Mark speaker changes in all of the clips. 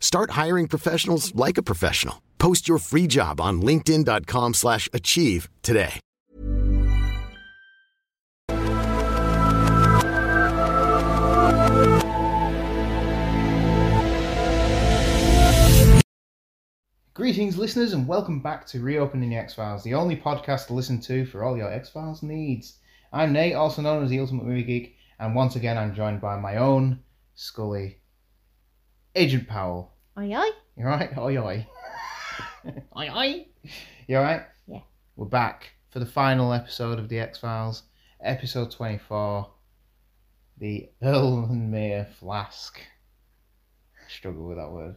Speaker 1: Start hiring professionals like a professional. Post your free job on linkedin.com/achieve slash achieve today.
Speaker 2: Greetings, listeners, and welcome back to Reopening the X Files, the only podcast to listen to for all your X Files needs. I'm Nate, also known as the Ultimate Movie Geek, and once again I'm joined by my own Scully, Agent Powell.
Speaker 3: Oi, oi.
Speaker 2: You alright? Oi, oi. oi, oi. You alright?
Speaker 3: Yeah.
Speaker 2: We're back for the final episode of the X Files, episode 24, the Erlenmeyer Flask. I struggle with that word.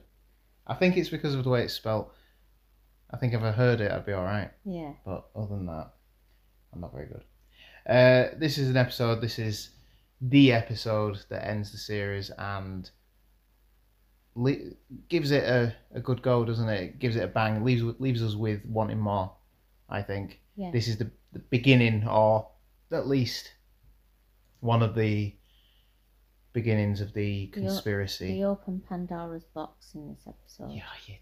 Speaker 2: I think it's because of the way it's spelt. I think if I heard it, I'd be alright.
Speaker 3: Yeah.
Speaker 2: But other than that, I'm not very good. Uh, this is an episode. This is the episode that ends the series and le- gives it a, a good go, doesn't it? it? Gives it a bang. Leaves leaves us with wanting more. I think
Speaker 3: Yeah.
Speaker 2: this is the, the beginning, or at least one of the beginnings of the conspiracy.
Speaker 3: We open Pandora's box in this episode.
Speaker 2: Yeah, you,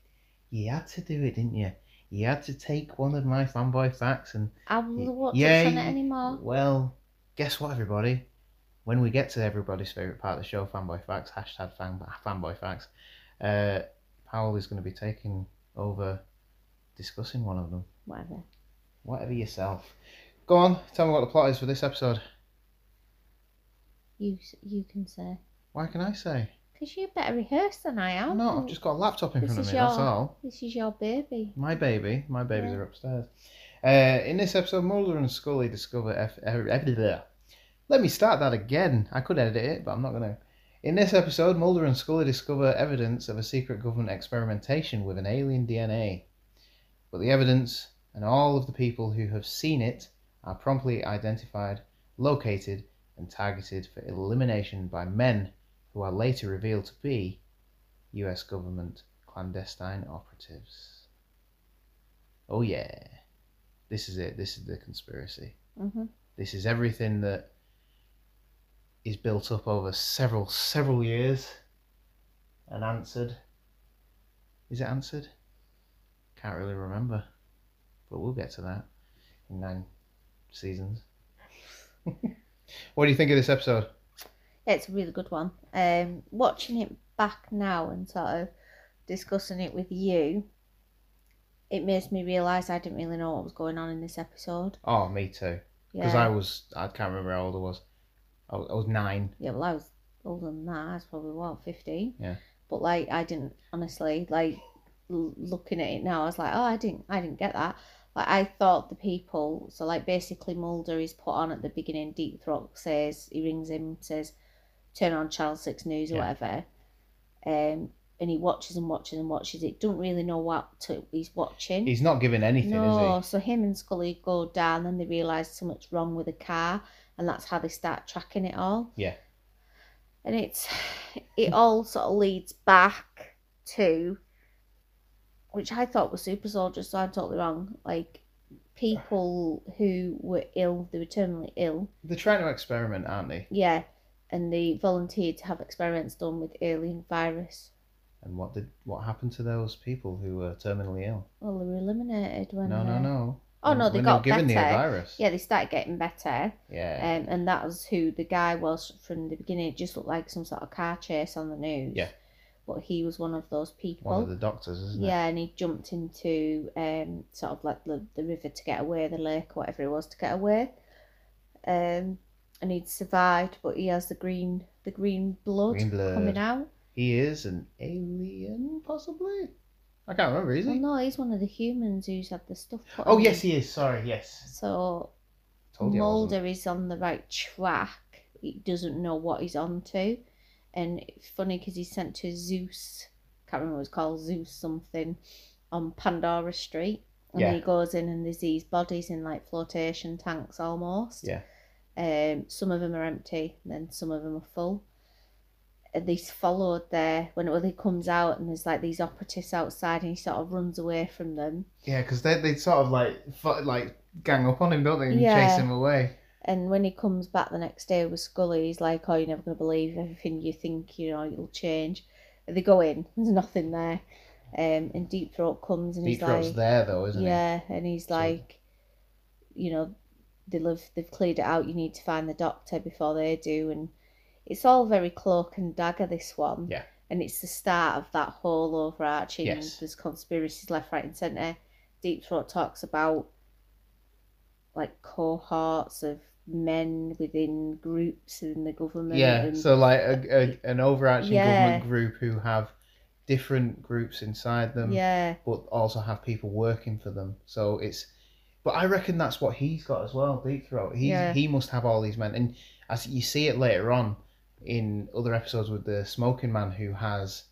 Speaker 2: you had to do it, didn't you? You had to take one of my fanboy facts and
Speaker 3: I watch
Speaker 2: yeah,
Speaker 3: on it
Speaker 2: you-
Speaker 3: anymore.
Speaker 2: Well, guess what, everybody? When we get to everybody's favourite part of the show, fanboy facts, hashtag fan, fanboy facts, uh, Powell is going to be taking over discussing one of them.
Speaker 3: Whatever.
Speaker 2: Whatever yourself. Go on, tell me what the plot is for this episode.
Speaker 3: You you can say.
Speaker 2: Why can I say?
Speaker 3: Because you're better rehearsed than I am.
Speaker 2: No, I've just got a laptop in
Speaker 3: This
Speaker 2: front of
Speaker 3: is
Speaker 2: me, that's
Speaker 3: your-
Speaker 2: all.
Speaker 3: This is your baby.
Speaker 2: My baby, my babies
Speaker 3: Yeah.
Speaker 2: are upstairs. Uh, in this episode, Mulder and Scully discover. F- er- er- Let me start that again. I could edit it, but I'm not going to. In this episode, Mulder and Scully discover evidence of a secret government experimentation with an alien DNA. But the evidence and all of the people who have seen it are promptly identified, located, and targeted for elimination by men who are later revealed to be US government clandestine operatives. Oh yeah. This is it. This is the conspiracy.
Speaker 3: hmm
Speaker 2: This is everything that is built up over several several years and answered. Is it answered? Can't really remember. But we'll get to that in nine seasons. what do you think of this episode?
Speaker 3: It's a really good one. Um, watching it back now and sort of discussing it with you, it makes me realise I didn't really know what was going on in this episode.
Speaker 2: Oh, me too. Because
Speaker 3: Yeah.
Speaker 2: I was, I can't remember how old I was. I was, I was nine.
Speaker 3: Yeah, well, I was older than that. I was probably what fifteen.
Speaker 2: Yeah.
Speaker 3: But like, I didn't honestly like l- looking at it now. I was like, oh, I didn't, I didn't get that. Like, I thought the people. So like, basically, Mulder is put on at the beginning. Deep Throat says he rings him, says, turn on Channel Six News or
Speaker 2: Yeah.
Speaker 3: whatever. Um, and he watches and watches and watches it. Don't really know what to, he's watching.
Speaker 2: He's not giving anything,
Speaker 3: No, so him and Scully go down, and they realise something's wrong with the car, and that's how they start tracking it all.
Speaker 2: Yeah.
Speaker 3: And it's it all sort of leads back to, which I thought was super soldiers, so I'm totally wrong. Like people who were ill, they were terminally ill.
Speaker 2: They're trying to experiment, aren't they?
Speaker 3: yeah, and they volunteered to have experiments done with alien virus.
Speaker 2: And what did what happened to those people who were terminally ill?
Speaker 3: Well, they were eliminated when.
Speaker 2: No, no, no.
Speaker 3: Oh no, they got
Speaker 2: given
Speaker 3: better.
Speaker 2: the virus.
Speaker 3: Yeah, they started getting better.
Speaker 2: Yeah.
Speaker 3: Um, and that was who the guy was from the beginning. It just looked like some sort of car chase on the news.
Speaker 2: Yeah.
Speaker 3: But he was one of those people.
Speaker 2: One of the doctors, isn't it?
Speaker 3: yeah, and he jumped into um sort of like the, the river to get away, the lake, whatever it was to get away. Um, and he'd survived, but he has the green the green blood,
Speaker 2: Green blood.
Speaker 3: coming out.
Speaker 2: He is an alien, possibly. I can't remember. Is
Speaker 3: Well,
Speaker 2: he?
Speaker 3: no, he's one of the humans who's had the stuff put
Speaker 2: Oh
Speaker 3: on
Speaker 2: yes,
Speaker 3: him.
Speaker 2: he is. Sorry, yes.
Speaker 3: So
Speaker 2: Told you I wasn't.
Speaker 3: Mulder is on the right track. He doesn't know what he's on to. And it's funny because he's sent to Zeus, can't remember what it's called, Zeus something, on Pandora Street. And
Speaker 2: Yeah.
Speaker 3: he goes in and there's these bodies in like flotation tanks almost.
Speaker 2: Yeah.
Speaker 3: Um, some of them are empty, and then some of them are full. And he's followed there when, when he comes out, and there's like these operatives outside, and he sort of runs away from them.
Speaker 2: Yeah, because they they sort of like like gang up on him, don't they, and
Speaker 3: Yeah.
Speaker 2: chase him away.
Speaker 3: And when he comes back the next day with Scully, he's like, "Oh, you're never gonna believe everything you think. You know, it'll change." And they go in. There's nothing there. Um, and Deep Throat comes and
Speaker 2: Deep
Speaker 3: he's
Speaker 2: Throat's
Speaker 3: like,
Speaker 2: there though, isn't it?
Speaker 3: "Yeah," and he's
Speaker 2: So-
Speaker 3: like, "You know, they live. They've cleared it out. You need to find the doctor before they do." And it's all very cloak and dagger. This one.
Speaker 2: Yeah.
Speaker 3: And it's the start of that whole overarching.
Speaker 2: Yes.
Speaker 3: There's conspiracies left, right, and centre. Deep Throat talks about like cohorts of men within groups in the government.
Speaker 2: Yeah.
Speaker 3: and,
Speaker 2: So like a, a an overarching
Speaker 3: Yeah.
Speaker 2: government group who have different groups inside them,
Speaker 3: yeah,
Speaker 2: but also have people working for them. So it's. But I reckon that's what he's got as well, Deep Throat. He
Speaker 3: Yeah.
Speaker 2: he must have all these men, and as you see it later on in other episodes with the smoking man who has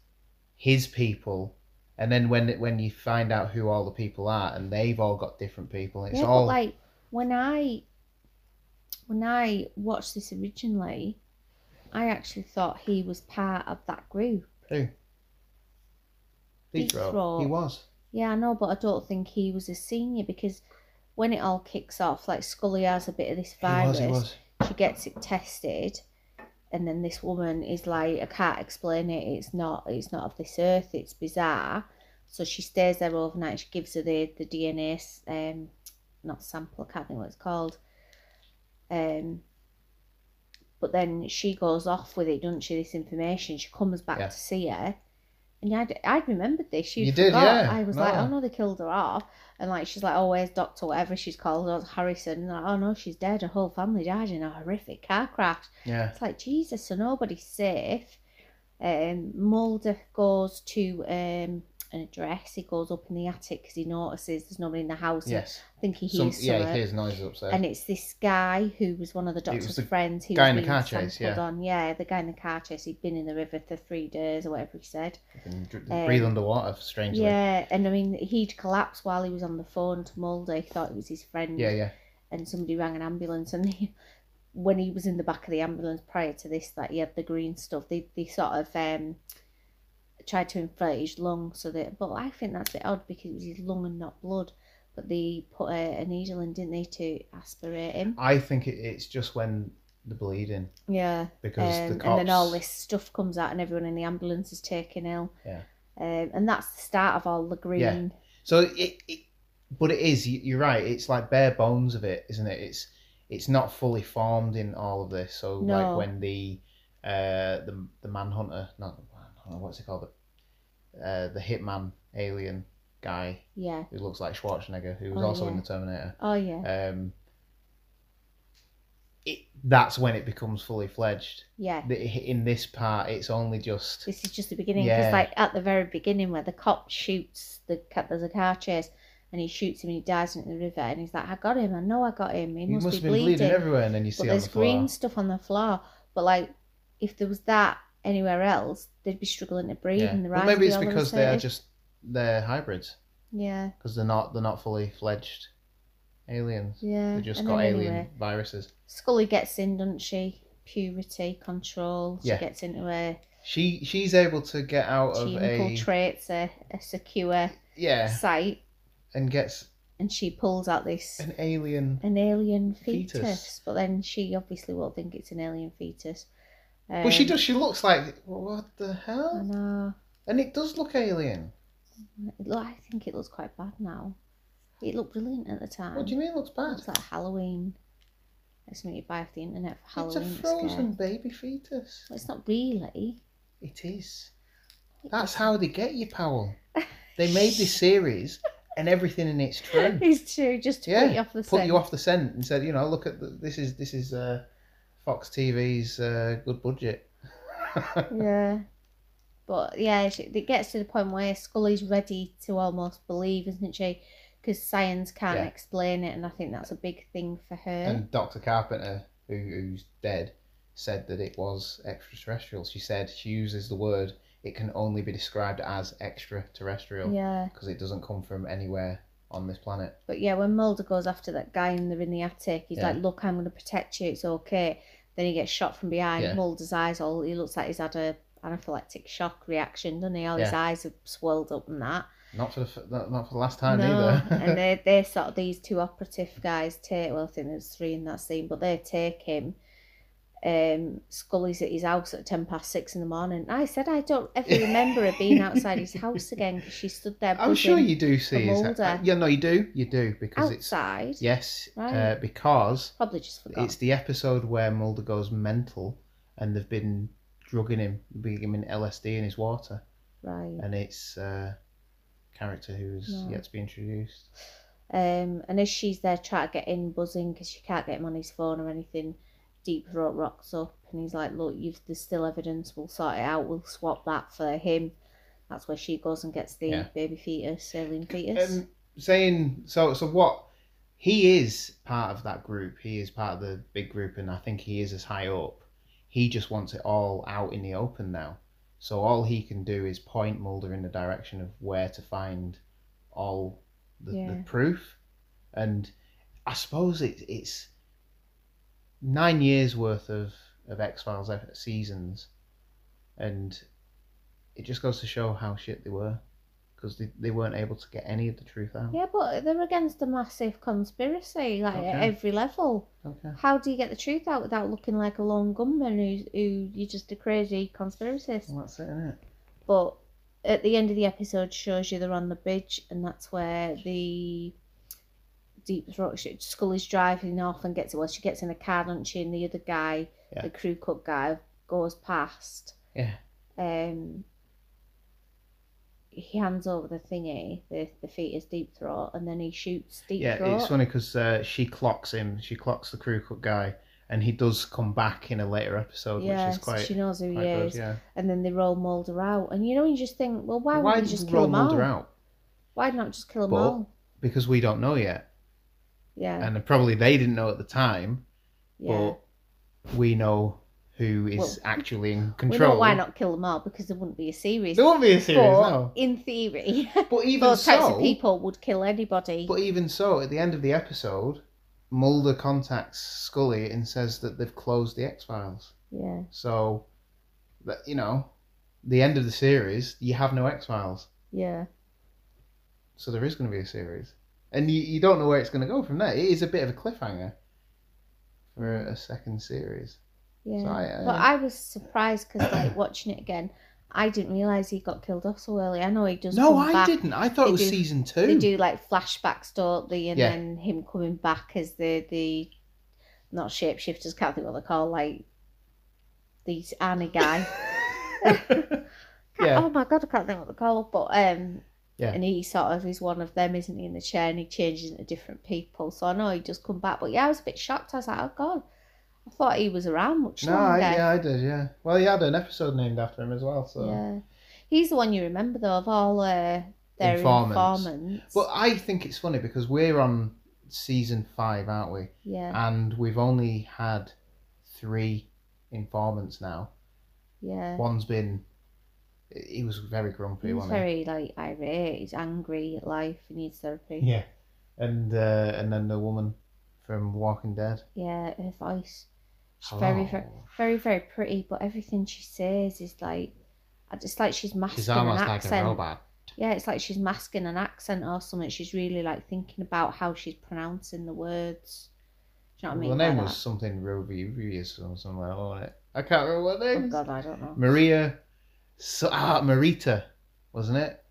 Speaker 2: his people, and then when when you find out who all the people are, and they've all got different people, it's
Speaker 3: yeah.
Speaker 2: all
Speaker 3: like when I when I watched this originally, I actually thought he was part of that group.
Speaker 2: who Deep
Speaker 3: Deep
Speaker 2: Throat.
Speaker 3: Throat.
Speaker 2: He was.
Speaker 3: Yeah, I know, but I don't think he was a senior because when it all kicks off, like Scully has a bit of this
Speaker 2: He was.
Speaker 3: virus.
Speaker 2: He was.
Speaker 3: she gets it tested and then this woman is like i can't explain it. It's not it's not of this earth. It's bizarre. So she stays there overnight. She gives her the the dna um not sample i can't think what it's called. Um but then she goes off with it doesn't she this information? She comes back
Speaker 2: Yeah.
Speaker 3: to see her and yeah, I'd, I'd remembered this. She'd
Speaker 2: You did,
Speaker 3: forgot.
Speaker 2: yeah.
Speaker 3: I was like, oh no, they killed her off. And like, she's like, oh, where's Doctor whatever she's called? It's Harrison. And like, oh no, she's dead. Her whole family died in a horrific car crash.
Speaker 2: Yeah.
Speaker 3: It's like Jesus, so nobody's safe. Um, Mulder goes to um an address. He goes up in the attic because he notices there's nobody in the house.
Speaker 2: Yes.
Speaker 3: I think he
Speaker 2: Some,
Speaker 3: hears
Speaker 2: yeah, he hears noises upstairs.
Speaker 3: And it's this guy who was one of the doctor's
Speaker 2: the
Speaker 3: friends. Who
Speaker 2: guy
Speaker 3: was
Speaker 2: in the
Speaker 3: being
Speaker 2: car chase, yeah.
Speaker 3: On. Yeah, the guy in the car chase. He'd been in the river for three days or whatever he said.
Speaker 2: And dr-
Speaker 3: um,
Speaker 2: breathe underwater, strangely.
Speaker 3: Yeah, and I mean, he'd collapsed while he was on the phone to Mulder. He thought it was his friend.
Speaker 2: yeah, yeah.
Speaker 3: And somebody rang an ambulance, and he, when he was in the back of the ambulance prior to this, that he had the green stuff. They they sort of um tried to inflate his lung so that. But I think that's a bit odd because it was his lung and not blood. But they put a, a needle in, didn't they, to aspirate him?
Speaker 2: I think it, it's just when the bleeding
Speaker 3: Yeah.
Speaker 2: because
Speaker 3: Um,
Speaker 2: the cops.
Speaker 3: And then all this stuff comes out, and everyone in the ambulance is taken ill.
Speaker 2: Yeah.
Speaker 3: Um, and that's the start of all the green. Yeah.
Speaker 2: So it, it, but it is. you- You're right. It's like bare bones of it, isn't it? It's it's not fully formed in all of this. So
Speaker 3: No.
Speaker 2: like when the uh the the manhunter, not what's it called? The uh, the hitman alien guy
Speaker 3: Yeah.
Speaker 2: who looks like Schwarzenegger, who was
Speaker 3: Oh,
Speaker 2: also in
Speaker 3: yeah.
Speaker 2: the Terminator.
Speaker 3: Oh yeah.
Speaker 2: Um, it that's when it becomes fully fledged.
Speaker 3: yeah.
Speaker 2: The- In this part, it's only just
Speaker 3: This is just the beginning because,
Speaker 2: Yeah.
Speaker 3: like, at the very beginning, where the cop shoots the cat, there's a car chase, and he shoots him and he dives into the river, and he's like, "I got him. I know I got him. He,
Speaker 2: he
Speaker 3: must, be bleeding."
Speaker 2: everywhere, and then you
Speaker 3: but
Speaker 2: see on
Speaker 3: there's
Speaker 2: the floor.
Speaker 3: green stuff on the floor. But like, if there was that anywhere else, they'd be struggling to breathe,
Speaker 2: Yeah.
Speaker 3: and the
Speaker 2: Well, maybe it's
Speaker 3: be
Speaker 2: because they are just they're hybrids
Speaker 3: yeah,
Speaker 2: because they're not they're not fully fledged aliens.
Speaker 3: yeah.
Speaker 2: They just
Speaker 3: and
Speaker 2: got alien
Speaker 3: anyway,
Speaker 2: viruses.
Speaker 3: Scully gets in, doesn't she? Purity control. She
Speaker 2: Yeah.
Speaker 3: gets into a.
Speaker 2: She she's able to get out of
Speaker 3: She
Speaker 2: a
Speaker 3: infiltrates a, a secure
Speaker 2: yeah
Speaker 3: site,
Speaker 2: and gets
Speaker 3: and she pulls out this
Speaker 2: an alien.
Speaker 3: an alien fetus.
Speaker 2: Fetus.
Speaker 3: But then she obviously won't think it's an alien fetus. Um,
Speaker 2: well, she does. She looks like what the hell?
Speaker 3: I know.
Speaker 2: And it does look alien.
Speaker 3: I think it looks quite bad now. It looked brilliant at the time.
Speaker 2: What do you mean? It looks bad.
Speaker 3: It's like Halloween. It's something you buy off the internet for Halloween.
Speaker 2: a
Speaker 3: it's scary.
Speaker 2: frozen baby fetus.
Speaker 3: Well, it's not really.
Speaker 2: It is. That's how they get you, Powell. They made this series, and everything in it's true.
Speaker 3: It's true, just to
Speaker 2: yeah,
Speaker 3: put you off the
Speaker 2: put
Speaker 3: scent.
Speaker 2: you off the scent and said, you know, look at the, this is this is uh, Fox TV's uh, good budget.
Speaker 3: yeah. But yeah, it gets to the point where Scully's ready to almost believe, isn't she? Because science can't
Speaker 2: Yeah.
Speaker 3: explain it, and I think that's a big thing for her.
Speaker 2: And Dr. Carpenter, who, who's dead, said that it was extraterrestrial. She said she uses the word it can only be described as extraterrestrial
Speaker 3: yeah,
Speaker 2: because it doesn't come from anywhere on this planet.
Speaker 3: but yeah, when Mulder goes after that guy and they're in the attic, he's
Speaker 2: Yeah.
Speaker 3: like, "Look, I'm going to protect you. It's okay." Then he gets shot from behind.
Speaker 2: Yeah.
Speaker 3: Mulder's eyes all. He looks like he's had a anaphylactic shock reaction, doesn't he? All his eyes have swelled up and that.
Speaker 2: Not for the not, for the last time
Speaker 3: no,
Speaker 2: either.
Speaker 3: and they they sort of these two operative guys take. Well, I think there's three in that scene, but they take him. Um, Scully's at his house at ten past six in the morning. I said I don't ever remember her being outside his house again because she stood there.
Speaker 2: I'm sure you do see. his- yeah, no, you do. You do because it's
Speaker 3: outside.
Speaker 2: yes,
Speaker 3: Right.
Speaker 2: uh, because
Speaker 3: Probably just forgot.
Speaker 2: it's the episode where Mulder goes mental and they've been drugging him, giving him LSD in his water,
Speaker 3: Right.
Speaker 2: and it's uh, character who's
Speaker 3: No.
Speaker 2: yet to be introduced.
Speaker 3: Um, and as she's there trying to get in, buzzing because she can't get him on his phone or anything, Deep Throat rocks up and he's like, "Look, you've there's still evidence. We'll sort it out. We'll swap that for him." That's where she goes and gets the
Speaker 2: Yeah.
Speaker 3: baby fetus, alien fetus.
Speaker 2: Um, saying so, so what? He is part of that group. He is part of the big group, and I think he is as high up. He just wants it all out in the open now. So all he can do is point Mulder in the direction of where to find all the, the proof, and I suppose it, it's nine years worth of of X Files seasons, and it just goes to show how shit they were because they, they weren't able to get any of the truth out.
Speaker 3: yeah, but they're against a massive conspiracy, like
Speaker 2: Okay.
Speaker 3: at every level.
Speaker 2: Okay.
Speaker 3: How do you get the truth out without looking like a lone gunman who who you're just a crazy conspiracist?
Speaker 2: Well, that's it, isn't it?
Speaker 3: But at the end of the episode shows you they're on the bridge, and that's where the deep throat sh- Scully's driving off and gets well, she gets in a car, doesn't she? And the other guy,
Speaker 2: Yeah.
Speaker 3: the crew cut guy, goes past.
Speaker 2: Yeah.
Speaker 3: Um, he hands over the thingy, the the fetus deep throat, and then he shoots deep
Speaker 2: Yeah,
Speaker 3: throat.
Speaker 2: it's funny because uh, she clocks him. She clocks the crew cut guy, and he does come back in a later episode,
Speaker 3: yeah,
Speaker 2: which is quite,
Speaker 3: she knows who he
Speaker 2: good.
Speaker 3: is.
Speaker 2: Yeah.
Speaker 3: And then they roll Mulder out, and you know, you just think, well, why,
Speaker 2: Why
Speaker 3: would you just kill
Speaker 2: roll
Speaker 3: them all?
Speaker 2: Mulder out?
Speaker 3: Why not just kill them
Speaker 2: But-
Speaker 3: all?
Speaker 2: Because we don't know yet,
Speaker 3: Yeah,
Speaker 2: and probably they didn't know at the time.
Speaker 3: yeah.
Speaker 2: But we know who is
Speaker 3: Well,
Speaker 2: actually in control.
Speaker 3: We know why not kill them all because there wouldn't be a series.
Speaker 2: There won't be a series,
Speaker 3: but
Speaker 2: no.
Speaker 3: in theory,
Speaker 2: But even
Speaker 3: those types of people would kill anybody.
Speaker 2: But even so, at the end of the episode, Mulder contacts Scully and says that they've closed the X Files.
Speaker 3: yeah,
Speaker 2: So, that you know, the end of the series, you have no X Files.
Speaker 3: yeah,
Speaker 2: So there is going to be a series, and you, you don't know where it's going to go from there. It is a bit of a cliffhanger for a, a second series.
Speaker 3: yeah.
Speaker 2: So I- I-
Speaker 3: but I was surprised because, like, watching it again, I didn't realize he got killed off so early. I know he does.
Speaker 2: no, I
Speaker 3: back.
Speaker 2: didn't. I thought
Speaker 3: They
Speaker 2: it was
Speaker 3: do-
Speaker 2: season
Speaker 3: They
Speaker 2: two.
Speaker 3: do like flashbacks, don't they? And
Speaker 2: Yeah.
Speaker 3: then him coming back as the the not shapeshifters, can't think what they're called, like these Annie guy.
Speaker 2: yeah,
Speaker 3: Oh my god, I can't think what they're called, but um,
Speaker 2: Yeah.
Speaker 3: and he sort of is one of them, isn't he, in the chair, and he changes into different people. So I know he just come back, but yeah, I was a bit shocked. I was like, oh god, I thought he was around much
Speaker 2: no, I,
Speaker 3: longer.
Speaker 2: yeah, I did. Yeah. Well, he had an episode named after him as well. So.
Speaker 3: Yeah. he's the one you remember though of all uh, their
Speaker 2: Informants.
Speaker 3: informants.
Speaker 2: But I think it's funny because we're on season five, aren't we?
Speaker 3: yeah,
Speaker 2: And we've only had three informants now.
Speaker 3: yeah.
Speaker 2: One's been. He was very grumpy,
Speaker 3: He's
Speaker 2: wasn't
Speaker 3: very like irate. He's angry at life. He needs therapy.
Speaker 2: he? Yeah. And uh, and then the woman from Walking Dead.
Speaker 3: Yeah, her voice. She's very, very, very, very pretty, but everything she says is like, it's like she's masking
Speaker 2: She's
Speaker 3: an
Speaker 2: like
Speaker 3: accent.
Speaker 2: a robot.
Speaker 3: Yeah, it's like she's masking an accent or something. She's really like thinking about how she's pronouncing the words. Do you know what I mean?
Speaker 2: the name was
Speaker 3: that?
Speaker 2: something Rubias or something like that, wasn't it? I can't remember what the name
Speaker 3: Oh. God, I don't know.
Speaker 2: Maria. So, ah, Marita, wasn't it?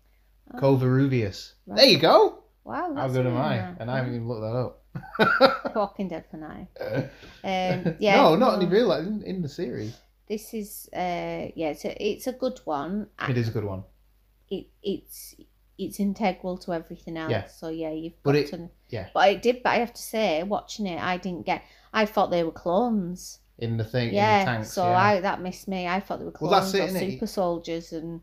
Speaker 3: Oh,
Speaker 2: Covarrubias.
Speaker 3: right.
Speaker 2: There you go.
Speaker 3: Wow,
Speaker 2: How good am I? And I haven't even looked that up.
Speaker 3: Walking Dead for now. Um, yeah,
Speaker 2: no, not
Speaker 3: no.
Speaker 2: in real life. In, in the series,
Speaker 3: This is uh, yeah, it's a it's a good one.
Speaker 2: it is a good one.
Speaker 3: it it's it's integral to everything else.
Speaker 2: Yeah.
Speaker 3: So yeah, you've
Speaker 2: But
Speaker 3: got
Speaker 2: it-
Speaker 3: to.
Speaker 2: yeah.
Speaker 3: But I did. But I have to say, watching it, I didn't get. I thought they were clones.
Speaker 2: In the thing in
Speaker 3: Yeah,
Speaker 2: the tanks.
Speaker 3: so
Speaker 2: yeah.
Speaker 3: I that missed me. I thought they were
Speaker 2: Well,
Speaker 3: clones
Speaker 2: that's it,
Speaker 3: or super soldiers, and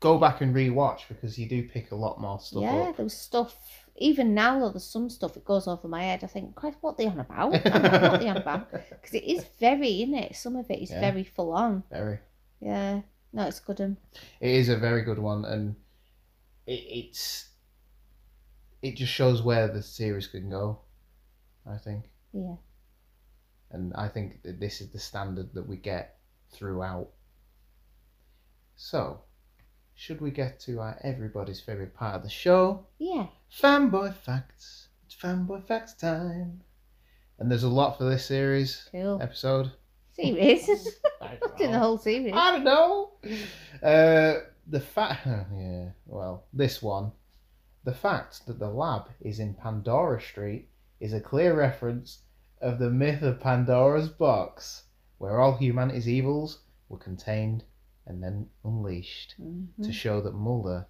Speaker 2: go back and rewatch because you do pick a lot more stuff
Speaker 3: yeah,
Speaker 2: up.
Speaker 3: there was stuff. Even now, though, there's some stuff that goes over my head. I think, Christ, what they on about? what they on about? Because it is very in it. Some of it is
Speaker 2: Yeah.
Speaker 3: very full on.
Speaker 2: Very.
Speaker 3: Yeah, no, it's good. Um,
Speaker 2: It is a very good one, and it, it's it just shows where the series can go. I think,
Speaker 3: yeah,
Speaker 2: and I think that this is the standard that we get throughout. So, should we get to our everybody's favorite part of the show?
Speaker 3: yeah.
Speaker 2: Fanboy facts. It's fanboy facts time. And there's a lot for this series
Speaker 3: Cool.
Speaker 2: episode.
Speaker 3: Series.
Speaker 2: I
Speaker 3: I've done the whole series.
Speaker 2: I don't know. Uh, the fact, yeah, well, this one, the fact that the lab is in Pandora Street is a clear reference of the myth of Pandora's box, where all humanity's evils were contained and then unleashed
Speaker 3: Mhm.
Speaker 2: to show that Mulder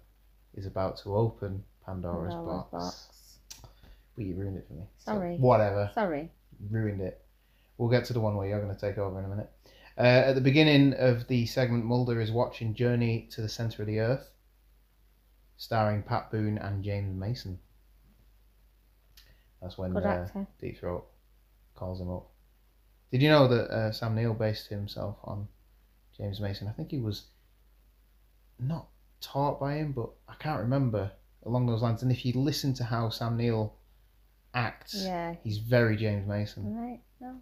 Speaker 2: is about to open Pandora's,
Speaker 3: Pandora's
Speaker 2: box.
Speaker 3: box.
Speaker 2: Well, you ruined it for me. So,
Speaker 3: Sorry.
Speaker 2: whatever
Speaker 3: Sorry.
Speaker 2: ruined it. We'll get to the one where you're going to take over in a minute. Uh, at the beginning of the segment, Mulder is watching Journey to the Centre of the Earth, starring Pat Boone and James Mason. That's when uh. Deep Throat calls him up. Did you know that uh, Sam Neill based himself on James Mason? I think he was not taught by him, but I can't remember along those lines. And if you listen to how Sam Neill acts,
Speaker 3: Yeah.
Speaker 2: he's very James Mason.
Speaker 3: Right. No.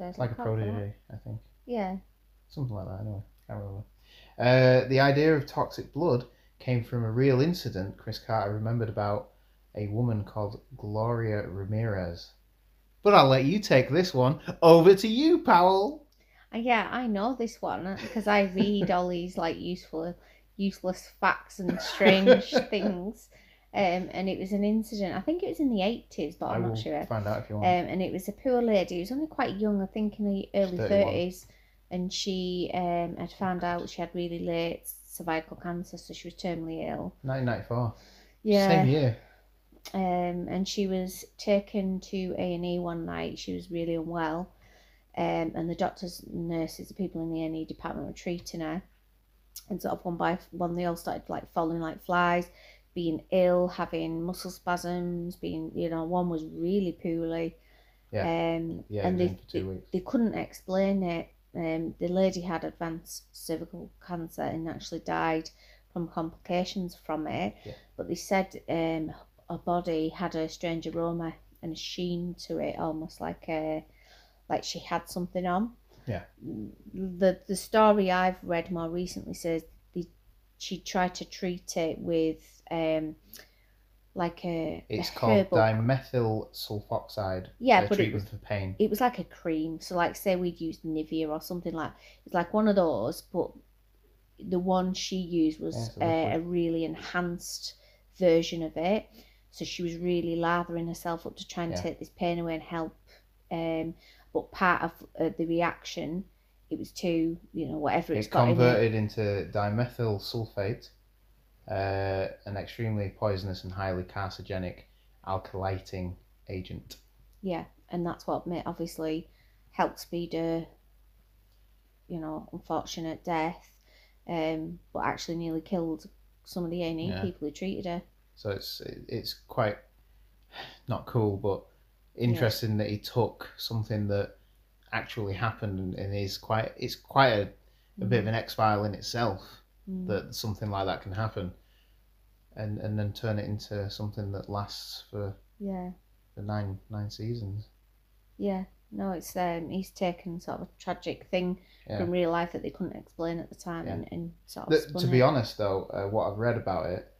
Speaker 2: It's like a
Speaker 3: look out for that.
Speaker 2: protege, I think.
Speaker 3: Yeah.
Speaker 2: Something like that, anyway. Can't remember. Uh, the idea of toxic blood came from a real incident Chris Carter remembered about a woman called Gloria Ramirez. But I'll let you take this one. Over to you, Powell.
Speaker 3: Uh, Yeah, I know this one because I read all these like useful, useless facts and strange things. Um, and it was an incident. I think it was in the eighties, but I'm not sure. Um,
Speaker 2: find out if you want.
Speaker 3: and it was a poor lady. Who was only quite young, I think, in the early thirties, and she um had found out she had really late cervical cancer, so she was terminally ill.
Speaker 2: 1994.
Speaker 3: Yeah.
Speaker 2: Same year.
Speaker 3: Um, and she was taken to A and E one night. She was really unwell, um, and the doctors, nurses, the people in the A and E department were treating her, and sort of one by one they all started like falling like flies, being ill, having muscle spasms, being you know one was really poorly,
Speaker 2: Yeah.
Speaker 3: um,
Speaker 2: Yeah,
Speaker 3: and they, they, they couldn't explain it. Um, the lady had advanced cervical cancer and actually died from complications from it.
Speaker 2: Yeah.
Speaker 3: But they said um, her body had a strange aroma and a sheen to it, almost like a like she had something on.
Speaker 2: Yeah.
Speaker 3: The the story I've read more recently says they, she tried to treat it with um, like a
Speaker 2: It's
Speaker 3: a
Speaker 2: called
Speaker 3: herbal
Speaker 2: dimethyl sulfoxide.
Speaker 3: Yeah, but
Speaker 2: treatment
Speaker 3: was-
Speaker 2: for pain.
Speaker 3: it was like a cream. So like say we'd used Nivea or something like it's like one of those, but the one she used was
Speaker 2: Yeah, a
Speaker 3: uh, a really enhanced version of it. So she was really lathering herself up to try and
Speaker 2: Yeah.
Speaker 3: take this pain away and help. Um, but part of uh, the reaction, it was too you know whatever it's
Speaker 2: It
Speaker 3: got in it.
Speaker 2: converted into dimethyl sulfate, uh, an extremely poisonous and highly carcinogenic alkylating agent.
Speaker 3: Yeah, and that's what obviously helped speed her, you know, unfortunate death. Um, but actually nearly killed some of the A and E
Speaker 2: Yeah.
Speaker 3: people who treated her.
Speaker 2: So it's it's quite not cool, but interesting that he took something that actually happened and, and is quite it's quite a, a bit of an X file in itself
Speaker 3: Mm.
Speaker 2: that something like that can happen, and and then turn it into something that lasts for,
Speaker 3: Yeah,
Speaker 2: for nine nine seasons.
Speaker 3: yeah. No, it's um, he's taken sort of a tragic thing
Speaker 2: Yeah.
Speaker 3: from real life that they couldn't explain at the time,
Speaker 2: Yeah.
Speaker 3: and, and sort of.
Speaker 2: The- to be honest, though, uh, what I've read about it,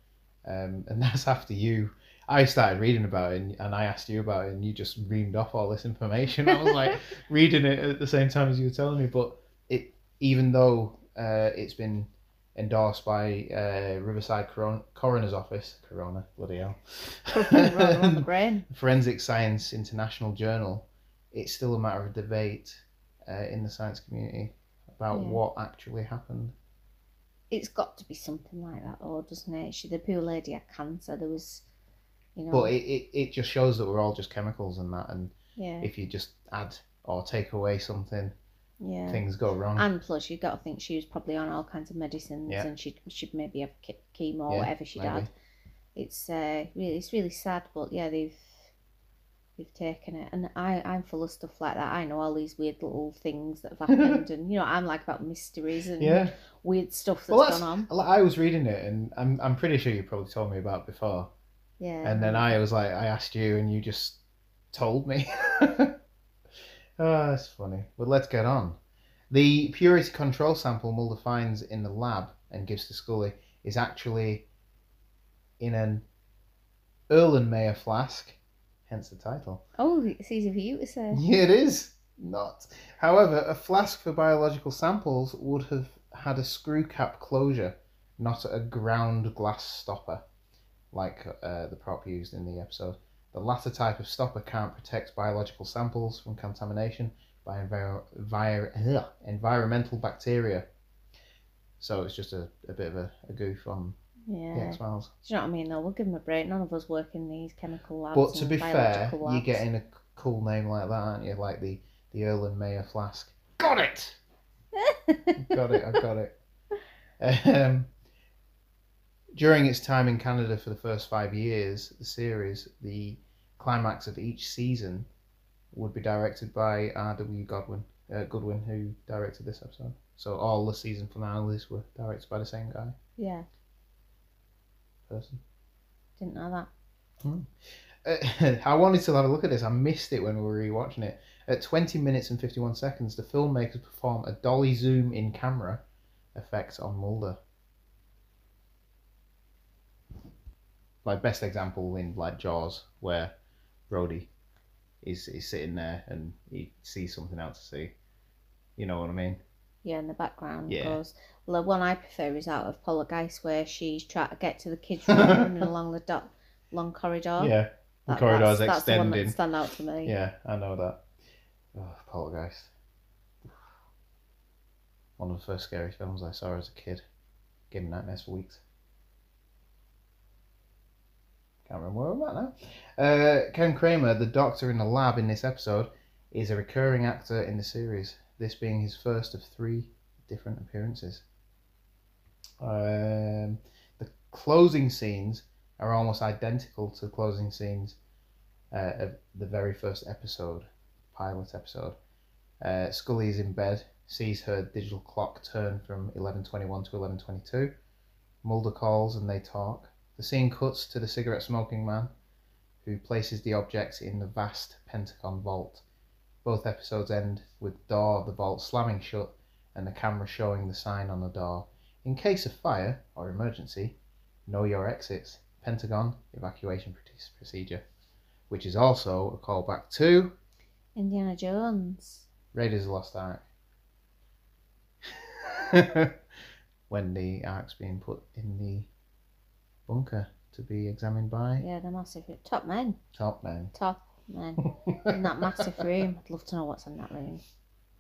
Speaker 2: um, and that's after you, I started reading about it, and, and I asked you about it, and you just reamed off all this information. I was like reading it at the same time as you were telling me, but it, even though uh, it's been endorsed by uh, Riverside Coron- Coroner's Office, Corona, bloody hell. Forensic Science International Journal, it's still a matter of debate uh, in the science community about
Speaker 3: Yeah.
Speaker 2: what actually happened.
Speaker 3: It's got to be something like that, or doesn't it? She, the poor lady had cancer. There was, you know.
Speaker 2: But it, it, it just shows that we're all just chemicals and that, and
Speaker 3: yeah.
Speaker 2: if you just add or take away something,
Speaker 3: Yeah.
Speaker 2: things go wrong.
Speaker 3: And plus, you've got to think she was probably on all kinds of medicines,
Speaker 2: Yeah.
Speaker 3: and she should maybe have chemo or
Speaker 2: Yeah,
Speaker 3: whatever she'd
Speaker 2: maybe.
Speaker 3: had. It's uh, really, it's really sad, but yeah, they've they've taken it, and I I'm full of stuff like that. I know all these weird little things that have happened, and you know I'm like about mysteries and
Speaker 2: yeah.
Speaker 3: weird stuff that's
Speaker 2: Well, that's,
Speaker 3: gone on.
Speaker 2: I was reading it, and I'm I'm pretty sure you probably told me about before.
Speaker 3: Yeah.
Speaker 2: And then I was like, I asked you, and you just told me. oh, that's funny. But let's get on. The purity control sample Mulder finds in the lab and gives to Scully is actually in an Erlenmeyer flask, hence the title.
Speaker 3: Oh, it's easy for you to say.
Speaker 2: Yeah, it is not. However, a flask for biological samples would have had a screw cap closure, not a ground glass stopper, like uh, the prop used in the episode. The latter type of stopper can't protect biological samples from contamination by envir- vir- ugh, environmental bacteria. So it's just a, a bit of a, a goof on the
Speaker 3: Yeah.
Speaker 2: X Files.
Speaker 3: Do you know what I mean? Though we'll give them a break. None of us work in these chemical labs.
Speaker 2: But to be fair,
Speaker 3: biological
Speaker 2: you're getting a cool name like that, aren't you? Like the the Erlenmeyer flask. Got it. got it. I've got it. Um, during its time in Canada for the first five years, the series, the climax of each season would be directed by R.W. Godwin, uh, Goodwin, who directed this episode. So all the season finales were directed by the same guy,
Speaker 3: Yeah,
Speaker 2: person.
Speaker 3: didn't know that.
Speaker 2: Uh, I wanted to have a look at this. I missed it when we were rewatching it. At 20 minutes and 51 seconds, the filmmakers perform a dolly zoom in camera effect on Mulder. Like best example in like Jaws, where Brody is is sitting there and he sees something out to see. You know what I mean?
Speaker 3: Yeah, in the background
Speaker 2: Yeah.
Speaker 3: goes. The one I prefer is out of Poltergeist, where she's trying to get to the kids' room running along the do- long corridor.
Speaker 2: Yeah, the
Speaker 3: That-
Speaker 2: corridor's
Speaker 3: that's, that's the one that stand out to me.
Speaker 2: Yeah, I know that. Oh, Poltergeist. One of the first scary films I saw as a kid. Gave me nightmares for weeks. Can't remember where I'm at now. Uh, Ken Kramer, the doctor in the lab in this episode, is a recurring actor in the series, this being his first of three different appearances. Um, the closing scenes are almost identical to the closing scenes uh, of the very first episode, pilot episode. Uh, Scully is in bed, sees her digital clock turn from 11.21 to 11.22. Mulder calls and they talk. The scene cuts to the cigarette smoking man, who places the objects in the vast Pentagon vault. Both episodes end with the door of the vault slamming shut and the camera showing the sign on the door. In case of fire or emergency, know your exits. Pentagon evacuation procedure, which is also a callback to
Speaker 3: Indiana Jones.
Speaker 2: Raiders of the Lost Ark. when the ark's being put in the bunker to be examined by
Speaker 3: Yeah, the massive top men,
Speaker 2: top men.
Speaker 3: top men in that massive room. I'd love to know what's in that room.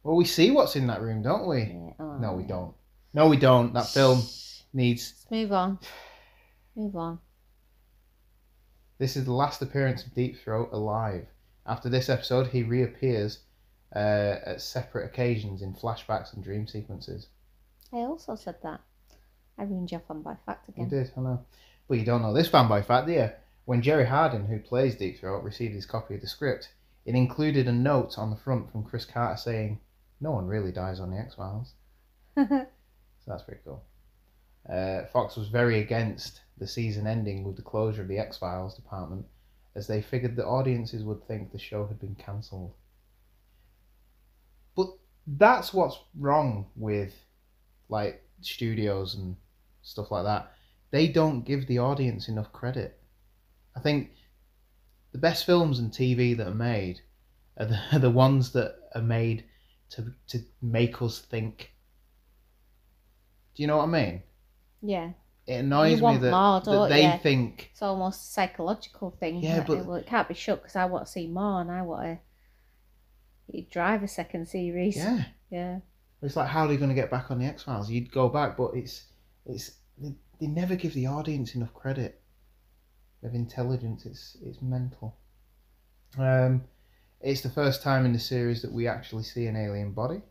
Speaker 2: Well, we see what's in that room, don't we?
Speaker 3: Yeah. Oh,
Speaker 2: No, we don't. No, we don't. That film needs.
Speaker 3: Let's move on. Move on.
Speaker 2: This is the last appearance of Deep Throat alive. After this episode, he reappears uh, at separate occasions in flashbacks and dream sequences.
Speaker 3: I also said that. I ruined your fun by fact
Speaker 2: You
Speaker 3: again.
Speaker 2: did, I know. But you don't know this fan by fact, do you? When Jerry Hardin, who plays Deep Throat, received his copy of the script, it included a note on the front from Chris Carter saying, No one really dies on the X Files. So that's pretty cool. Uh, Fox was very against the season ending with the closure of the X Files department, as they figured that audiences would think the show had been cancelled. But that's what's wrong with like studios and stuff like that. They don't give the audience enough credit. I think the best films and TV that are made are the, are the ones that are made to to make us think. Do you know what I mean?
Speaker 3: yeah.
Speaker 2: It annoys me that,
Speaker 3: more,
Speaker 2: that they
Speaker 3: you?
Speaker 2: think
Speaker 3: It's almost a psychological thing.
Speaker 2: Yeah, but-
Speaker 3: it, well, it can't be shut because I want to see more and I want to you drive a second series.
Speaker 2: yeah.
Speaker 3: Yeah.
Speaker 2: It's like how are they going to get back on the X Files? You'd go back, but it's it's they, they never give the audience enough credit of intelligence. It's it's mental. Um, it's the first time in the series that we actually see an alien body.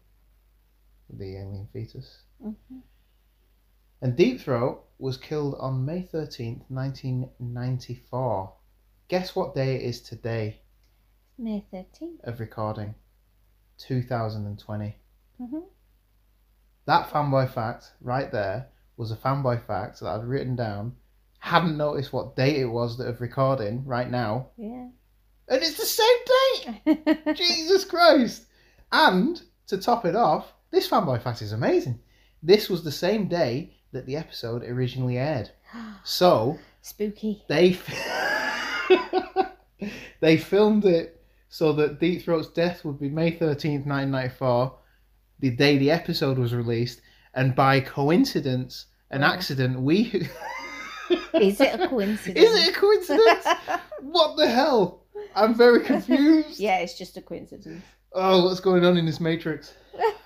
Speaker 2: the alien fetus.
Speaker 3: Mhm.
Speaker 2: And Deep Throat was killed on May 13th, 1994. Guess what day it is today
Speaker 3: May 13th.
Speaker 2: of recording? 2020.
Speaker 3: hmm
Speaker 2: That fanboy fact right there was a fanboy fact that I'd written down. Hadn't noticed what date it was that of recording right now.
Speaker 3: Yeah.
Speaker 2: And it's the same date! Jesus Christ! And to top it off, this fanboy fact is amazing. This was the same day that the episode originally aired. So
Speaker 3: Spooky.
Speaker 2: they they filmed it so that Deep Throat's death would be May thirteenth, nineteen ninety four, the day the episode was released, and by coincidence, an
Speaker 3: Oh.
Speaker 2: accident, we
Speaker 3: Is it a coincidence?
Speaker 2: Is it a coincidence? what the hell? I'm very confused.
Speaker 3: Yeah, it's just a coincidence.
Speaker 2: Oh, what's going on in this matrix?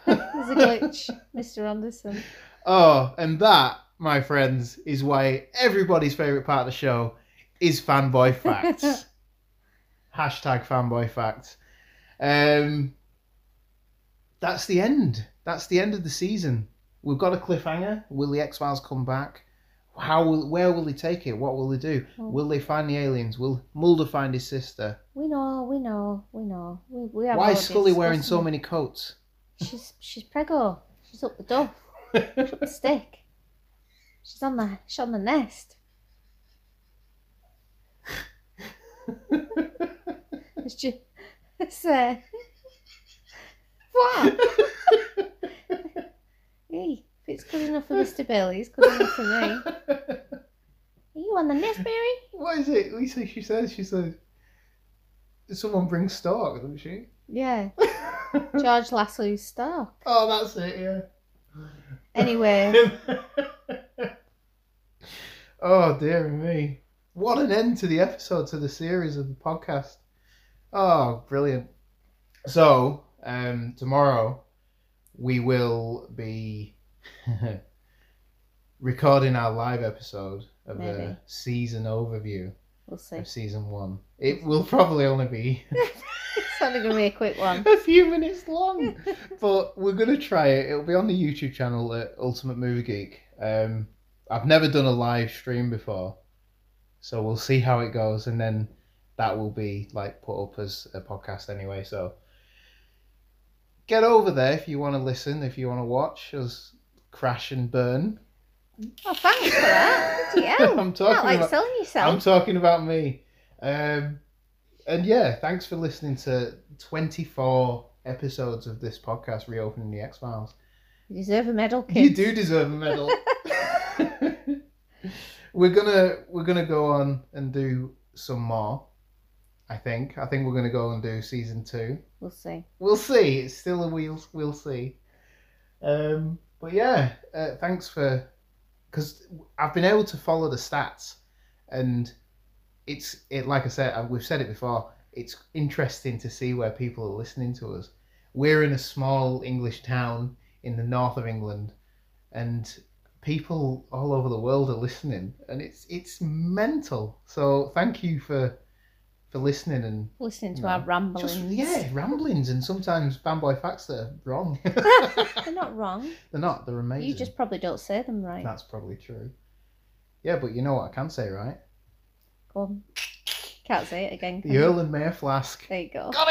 Speaker 3: There's a glitch, Mr. Anderson.
Speaker 2: Oh, and that, my friends, is why everybody's favourite part of the show is fanboy facts. Hashtag fanboy facts. Um, that's the end. That's the end of the season. We've got a cliffhanger. Will the X Files come back? How will, where will they take it? What will they do?
Speaker 3: Oh.
Speaker 2: Will they find the aliens? Will Mulder find his sister?
Speaker 3: We know, we know, we know. We, we have
Speaker 2: Why is Scully wearing so many coats?
Speaker 3: She's she's preggo. She's up the duff. The stick. She's on the she's on the nest. It's just it's uh what? hey, if it's good enough for Mr. Billy, it's good enough for me. Are you on the nest, Mary?
Speaker 2: what is it? Lisa, she says, she says, someone brings stock, doesn't she?
Speaker 3: Yeah, George Lasslow's star.
Speaker 2: oh, that's it, yeah.
Speaker 3: Anyway,
Speaker 2: oh, dear me. What an end to the episode, to the series of the podcast. Oh, brilliant. So, um, tomorrow we will be recording our live episode of
Speaker 3: Maybe.
Speaker 2: a season overview
Speaker 3: we'll see.
Speaker 2: of season one. It will probably only be
Speaker 3: Only gonna be a quick one.
Speaker 2: a few minutes long, but we're gonna try it. It'll be on the YouTube channel at Ultimate Movie Geek. Um, I've never done a live stream before, so we'll see how it goes, and then that will be like put up as a podcast anyway. So get over there if you want to listen, if you want to watch us crash and burn.
Speaker 3: Oh, thanks for that. Yeah.
Speaker 2: I'm talking
Speaker 3: Not like
Speaker 2: about-
Speaker 3: selling yourself.
Speaker 2: I'm talking about me. Um, and yeah, thanks for listening to 24 episodes of this podcast, Reopening the X Files.
Speaker 3: You deserve a medal, kid.
Speaker 2: You do deserve a medal. we're gonna we're gonna go on and do some more. I think. I think we're gonna go and do season two.
Speaker 3: We'll see.
Speaker 2: We'll see. It's still a we'll we'll see. Um, but yeah, uh, thanks for because I've been able to follow the stats, and it's it like I said uh, we've said it before. It's interesting to see where people are listening to us. We're in a small English town in the north of England, and people all over the world are listening, and it's it's mental. So thank you for for listening and
Speaker 3: Listening to
Speaker 2: No.
Speaker 3: our ramblings.
Speaker 2: just, yeah, ramblings and sometimes fanboy facts that are wrong.
Speaker 3: They're not wrong.
Speaker 2: they're not. They're amazing.
Speaker 3: You just probably don't say them right.
Speaker 2: That's probably true. Yeah, but you know what I can say, right?
Speaker 3: Go. Can't say it again.
Speaker 2: The? Earl and Mayor flask.
Speaker 3: There you go.
Speaker 2: Got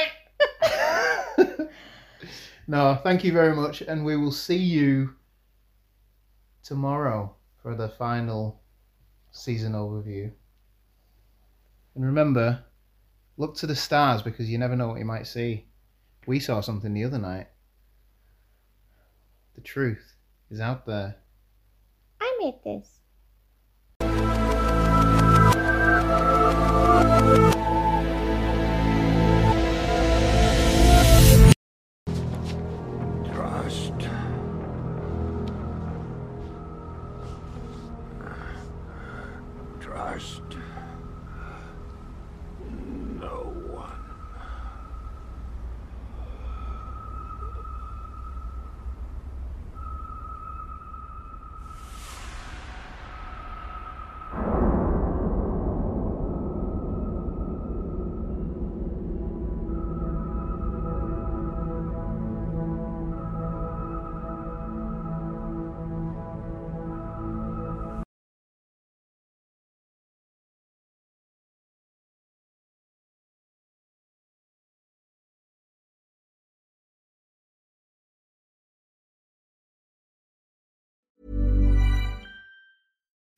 Speaker 2: it. no, thank you very much, and we will see you tomorrow for the final season overview. And remember, look to the stars because you never know what you might see. We saw something the other night. The truth is out there.
Speaker 3: I made this.